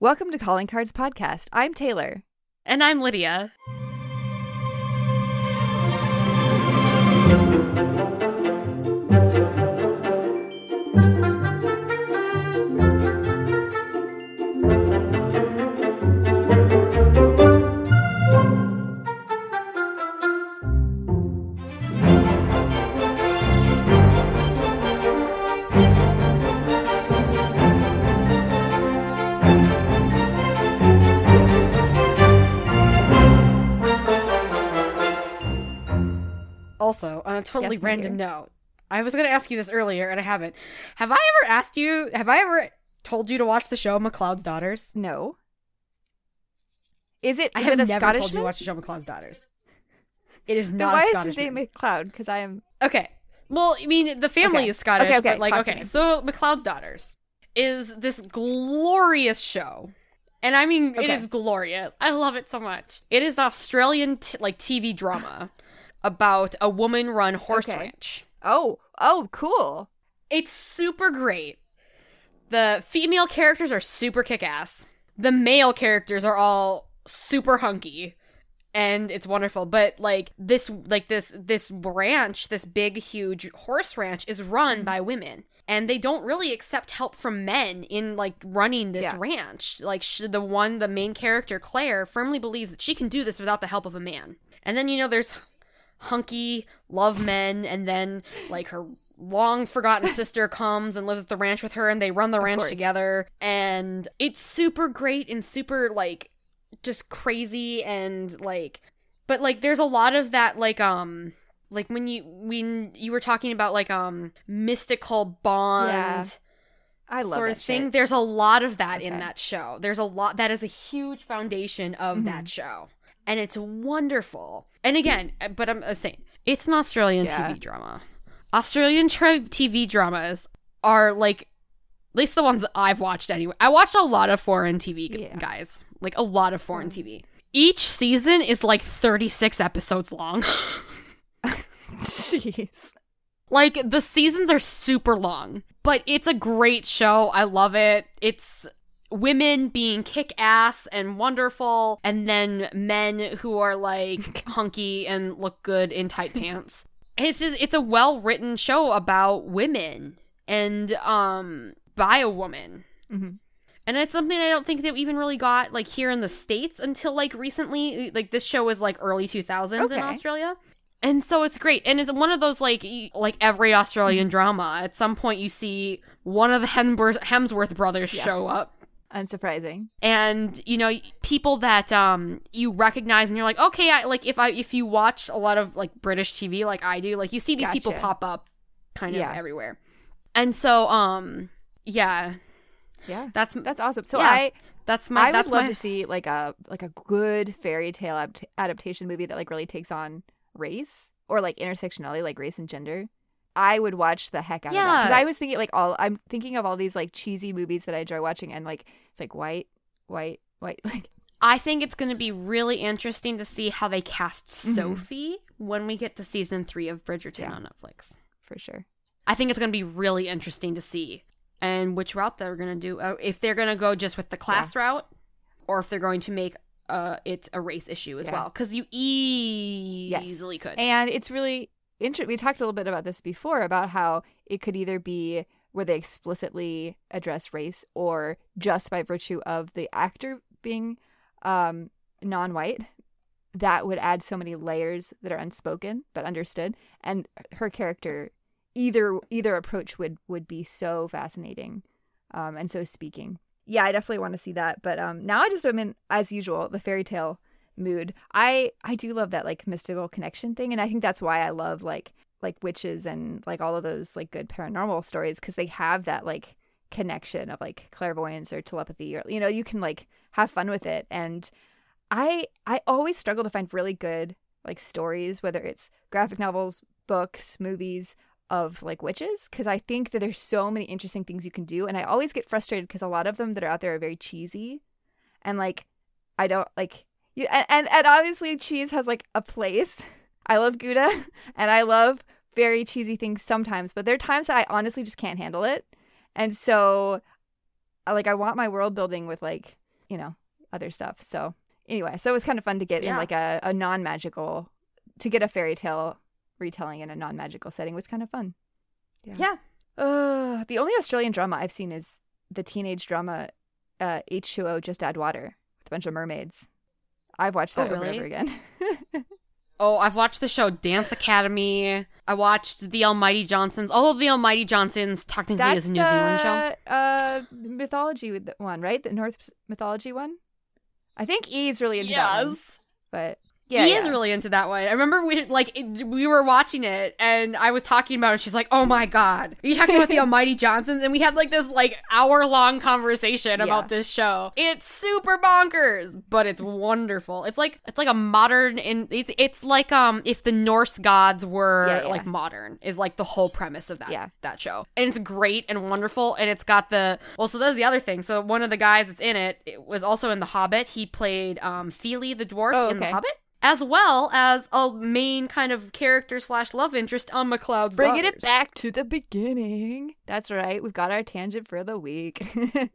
Welcome to Calling Cards Podcast. I'm Taylor. And I'm Lydia. Totally Yes, random note, I was going to ask you this earlier and I haven't. Have I ever asked you, have I ever told you to watch the show McLeod's Daughters? No. Is it? I is have it a never told you to watch the show McLeod's Daughters. It is Then not why a is Scottish name man. McLeod? Because I am. Okay. Well, I mean, the family Okay. is Scottish, Okay, okay, but like, talk okay. So, McLeod's Daughters is this glorious show. And I mean, it Okay. is glorious. I love it so much. It is Australian, t- like, TV drama about a woman run horse Okay. ranch. Oh, oh, cool. It's super great. The female characters are super kick ass. The male characters are all super hunky. And it's wonderful. But like this like this this ranch, this big huge horse ranch is run mm-hmm. by women. And they don't really accept help from men in like running this Yeah. ranch. Like sh- the one the main character Claire firmly believes that she can do this without the help of a man. And then you know there's hunky love men and then like her long forgotten sister comes and lives at the ranch with her and they run the ranch together and it's super great and super like just crazy and like but like there's a lot of that like um like when you when you were talking about like um mystical bond Yeah. I love sort that of thing shit. there's a lot of that in that show there's a lot that is a huge foundation of Mm-hmm. that show and it's wonderful and again but i'm uh, saying it's an australian Yeah. tv drama australian tra- tv dramas are like at least the ones that i've watched anyway i watched a lot of foreign tv Yeah. guys like a lot of foreign tv each season is like 36 episodes long Jeez. Like the seasons are super long, but it's a great show. I love it. It's women being kick ass and wonderful, and then men who are like hunky and look good in tight pants. It's just it's a well written show about women and um by a woman. Mhm. And it's something I don't think that even really got like here in the states until like recently. Like this show was like early two thousands in Australia. And so it's great. And it's one of those like like every Australian Mm-hmm. drama. At some point you see one of the Hemsworth, Hemsworth brothers Yeah. show up. Unsurprising. And you know people that um you recognize and you're like okay I, like if I if you watch a lot of like British TV like I do like you see these people pop up kind of Yeah. everywhere. And so um yeah Yeah. that's That's awesome. So Yeah. I that's my I that's would love my to see like a like a good fairy tale adapt- adaptation movie that like really takes on race or like intersectionality, like race and gender. I would watch the heck out of that because Yeah. I was thinking like all I'm thinking of all these like cheesy movies that I enjoy watching and like it's like white, white, white. Like I think it's going to be really interesting to see how they cast Mhm. Sophie when we get to season three of Bridgerton Yeah. on Netflix. for sure. I think it's going to be really interesting to see and which route they're going to do. Uh, if they're going to go just with the class route, or if they're going to make uh, it a race issue as Yeah. well, because you easily could. And it's really interesting. We talked a little bit about this before about how it could either be where they explicitly address race or just by virtue of the actor being um, non white. That would add so many layers that are unspoken but understood. And her character, either either approach would would be so fascinating um, and so speaking. Yeah, I definitely want to see that. But um, now I just am in, as usual, the fairy tale mood. I I do love that like mystical connection thing, and I think that's why I love like like witches and like all of those like good paranormal stories because they have that like connection of like clairvoyance or telepathy or you know you can like have fun with it and i i always struggle to find really good like stories whether it's graphic novels books movies of like witches because i think that there's so many interesting things you can do and i always get frustrated because a lot of them that are out there are very cheesy and like i don't like you and, and and obviously cheese has like a place i love gouda and i love very cheesy things sometimes but there are times that i honestly just can't handle it and so like i want my world building with like you know, other stuff. So anyway, so it was kind of fun to get in like a, a non magical, to get a fairy tale retelling in a non magical setting was kind of fun. Yeah. Uh, the only Australian drama I've seen is the teenage drama uh, H2O Just Add Water with a bunch of mermaids. I've watched Oh, that over and over again. Oh, I've watched the show Dance Academy. I watched The Almighty Johnsons. Although The Almighty Johnsons technically That's is a New Zealand show. the, Uh, mythology with the one, right? The Norse mythology one. I think E is really into that one, but yeah, he yeah. is really into that one. I remember we like it, we were watching it, and I was talking about it. She's like, "Oh my god, are you talking about the Almighty Johnsons?" And we had like this like hour long conversation Yeah. about this show. It's super bonkers, but it's wonderful. It's like it's like a modern in it's it's like um if the Norse gods were Yeah, like modern is like the whole premise of that Yeah. that show, and it's great and wonderful, and it's got the well. So that's the other thing. So one of the guys that's in it, it was also in The Hobbit. He played um Fili the dwarf Oh, in The. Hobbit as well as a main kind of character slash love interest on McLeod's Bringing it back to the beginning. That's right. We've got our tangent for the week.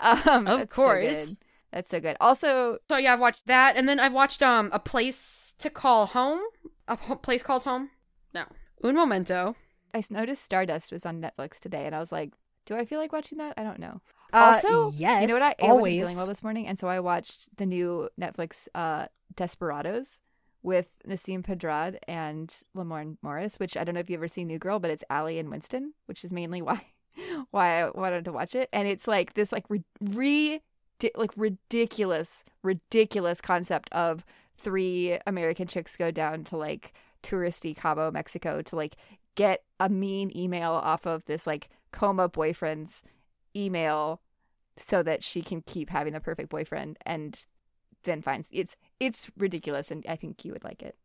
um, Of that's so course. that's so good. Also, So yeah, I've watched that, and then I've watched um a place to call home, a place called home. No, Un Momento. I noticed Stardust was on Netflix today, and I was like, "Do I feel like watching that? I don't know." Uh, also, yes, you know what? I, I wasn't feeling well this morning, and so I watched the new Netflix uh, Desperados with Nasim Pedrad and Lamorne Morris. Which I don't know if you've ever seen New Girl, but it's Aly and Winston, which is mainly why why I wanted to watch it. And it's like this like re, re like ridiculous ridiculous concept of three American chicks go down to like touristy Cabo, Mexico to like get a mean email off of this like coma boyfriend's email so that she can keep having the perfect boyfriend and then finds it's it's ridiculous and I think you would like it.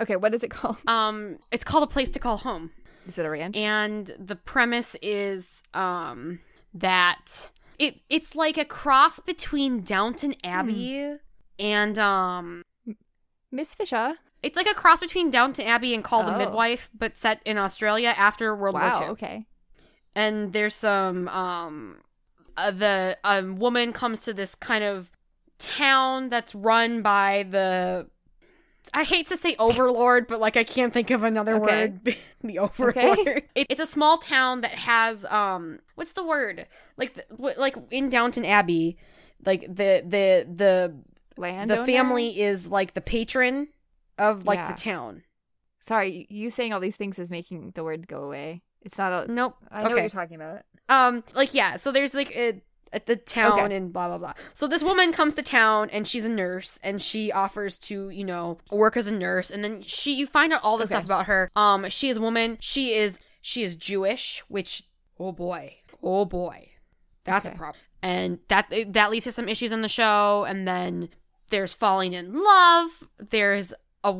Okay, what is it called? Um, it's called a place to call home. Is it a ranch? and the premise is um that it it's like a cross between Downton Abbey and um Miss Fisher. it's like a cross between Downton Abbey and Call the Oh. Midwife, but set in Australia after World wow, War II. okay. And there's some um uh, the um woman comes to this kind of town that's run by the I hate to say overlord, but like I can't think of another Okay. word. the overlord. It, it's a small town that has um what's the word? Like the, what, like in Downton Abbey, like the the the Land the family is like the patron of like Yeah. the town. Sorry, you saying all these things is making the word go away. It's not a Nope. I know what you're talking about. Um, like yeah, so there's like a at the town Okay. and blah blah blah. So this woman comes to town and she's a nurse and she offers to you know work as a nurse and then she you find out all this Okay. stuff about her. Um, she is a woman. She is she is Jewish, which oh boy, oh boy, that's a problem. And that that leads to some issues in the show. And then there's falling in love. There's a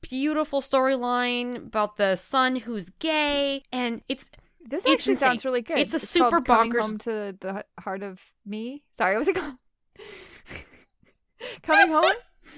beautiful storyline about the son who's gay, and it's This It's actually sounds really good. It's a called super Coming bonkers- home to the heart of me. Sorry, what was it called? Coming home.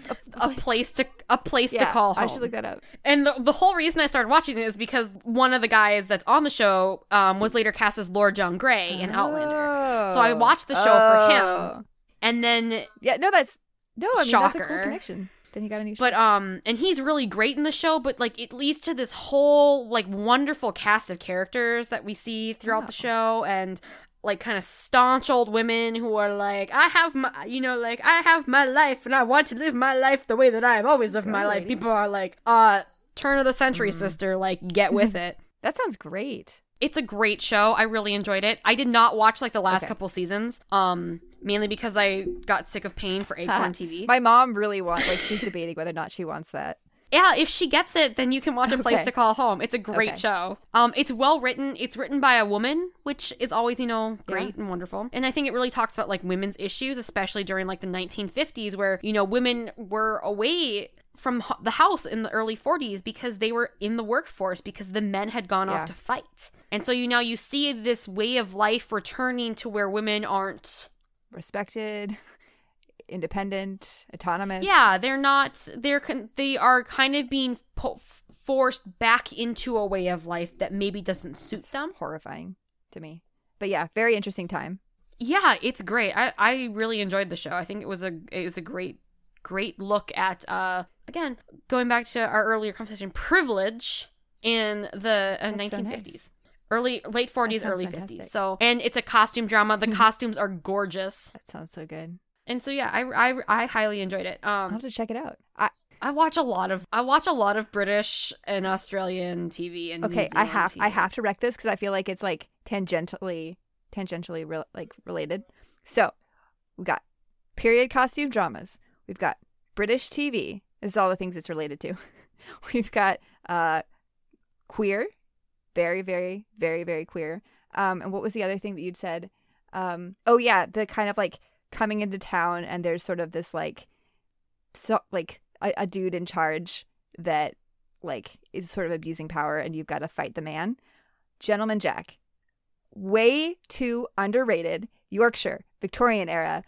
a place to a place yeah, to call home. I should look that up. And the, the whole reason I started watching it is because one of the guys that's on the show um, was later cast as Lord John Grey in Outlander. So I watched the show for him. Oh. And then, Yeah, no, that's no. I mean, that's a cool Shocker. connection. Then he got a new. but um, and he's really great in the show. But like, it leads to this whole like wonderful cast of characters that we see throughout the show, and like kind of staunch old women who are like, I have my, you know, like I have my life, and I want to live my life the way that I have always lived my Good life. People are like, uh, turn of the century, Mhm. sister, like get with it. that sounds great. It's a great show. I really enjoyed it. I did not watch like the last Okay. couple seasons, um, mainly because I got sick of paying for Acorn TV. My mom really wants. Like, she's debating whether or not she wants that. yeah, if she gets it, then you can watch a place Okay. to call home. It's a great Okay. show. Um, it's well written. It's written by a woman, which is always you know great and wonderful. And I think it really talks about like women's issues, especially during like the 1950s, where you know women were away from h- the house in the early 40s because they were in the workforce because the men had gone Yeah. off to fight. And so you now you see this way of life returning to where women aren't Respected, independent, autonomous. Yeah, they're not. They're con- they are kind of being po- forced back into a way of life that maybe doesn't suit them. horrifying to me. But yeah, very interesting time. yeah, it's great. I I really enjoyed the show. I think it was a it was a great great look at uh again going back to our earlier conversation privilege in the uh, That's so 1950s. nice. Early late 40s, early fantastic. 50s. So, and it's a costume drama. The costumes are gorgeous. That sounds so good. And so yeah, I I I highly enjoyed it. I'll Um have to check it out. I, I watch a lot of I watch a lot of British and Australian TV and New okay, I have I have to wreck this because I feel like it's like tangentially tangentially re- like related. So we've got period costume dramas. We've got British TV. This is all the things it's related to. We've got uh, queer, very very very very queer. Um, and what was the other thing that you'd said? Um, oh yeah, the kind of like coming into town and there's sort of this like so like a, a dude in charge that like is sort of abusing power and you've got to fight the man. Gentleman Jack, way too underrated. Yorkshire, Victorian era,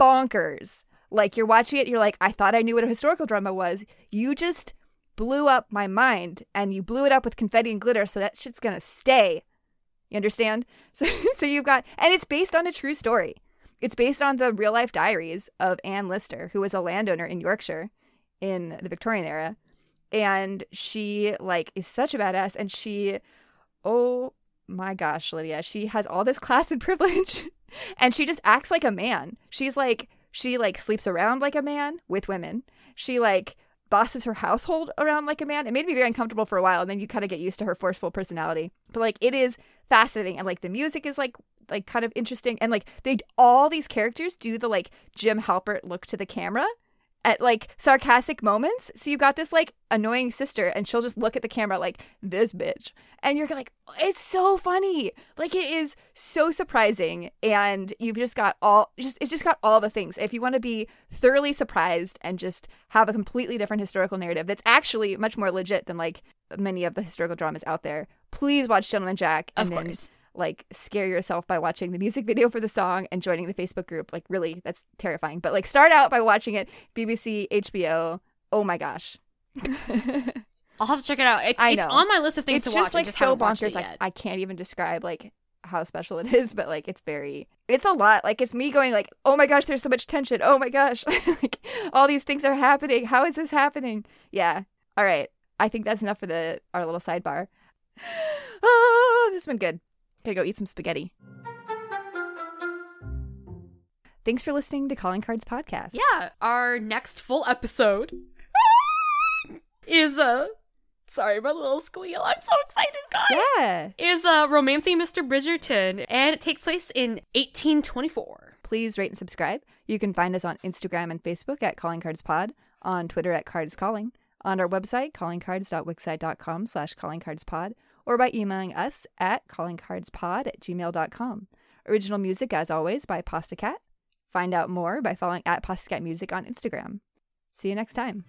bonkers. Like you're watching it, you're like, I thought I knew what a historical drama was. You just blew up my mind and you blew it up with confetti and glitter, so that shit's gonna stay. You understand? So, so you've got, and it's based on a true story. It's based on the real life diaries of Anne Lister, who was a landowner in Yorkshire in the Victorian era. And she, like, is such a badass. And she, oh my gosh, Lydia, she has all this class and privilege. and she just acts like a man. She's like, she, like, sleeps around like a man with women. She, like, bosses her household around like a man. It made me very uncomfortable for a while. And then you kind of get used to her forceful personality. But, like, it is fascinating. And, like, the music is, like, like kind of interesting and like they all these characters do the like Jim Halpert look to the camera at like sarcastic moments. So you got this like annoying sister and she'll just look at the camera like this bitch. And you're like it's so funny. Like it is so surprising and you've just got all just it's just got all the things. If you want to be thoroughly surprised and just have a completely different historical narrative that's actually much more legit than like many of the historical dramas out there, please watch Gentleman Jack and Of then course. Like scare yourself by watching the music video for the song and joining the Facebook group. Like really, that's terrifying. But like start out by watching it BBC, HBO. Oh my gosh. I'll have to check it out. It, I it's on my list of things it's to watch. just like just so bonkers. Like. I can't even describe like how special it is, but like it's very it's a lot. Like it's me going like, "Oh my gosh, there's so much tension. Oh my gosh. like all these things are happening. How is this happening?" Yeah. All right. I think that's enough for the our little sidebar. Oh, this has been good. Gotta go eat some spaghetti. Thanks for listening to Calling Cards Podcast. Yeah, our next full episode is uh sorry, my little squeal. I'm so excited, guys. Yeah. Is uh Romancing Mr. Bridgerton, and it takes place in 1824. Please rate and subscribe. You can find us on Instagram and Facebook at Calling Cards Pod, on Twitter at Cards Calling, on our website, callingcards.wixsite.com slash callingcardspod, or by emailing us at callingcardspod at gmail.com. Original music, as always, by Pasta Cat. Find out more by following at Pasta Cat Music on Instagram. See you next time.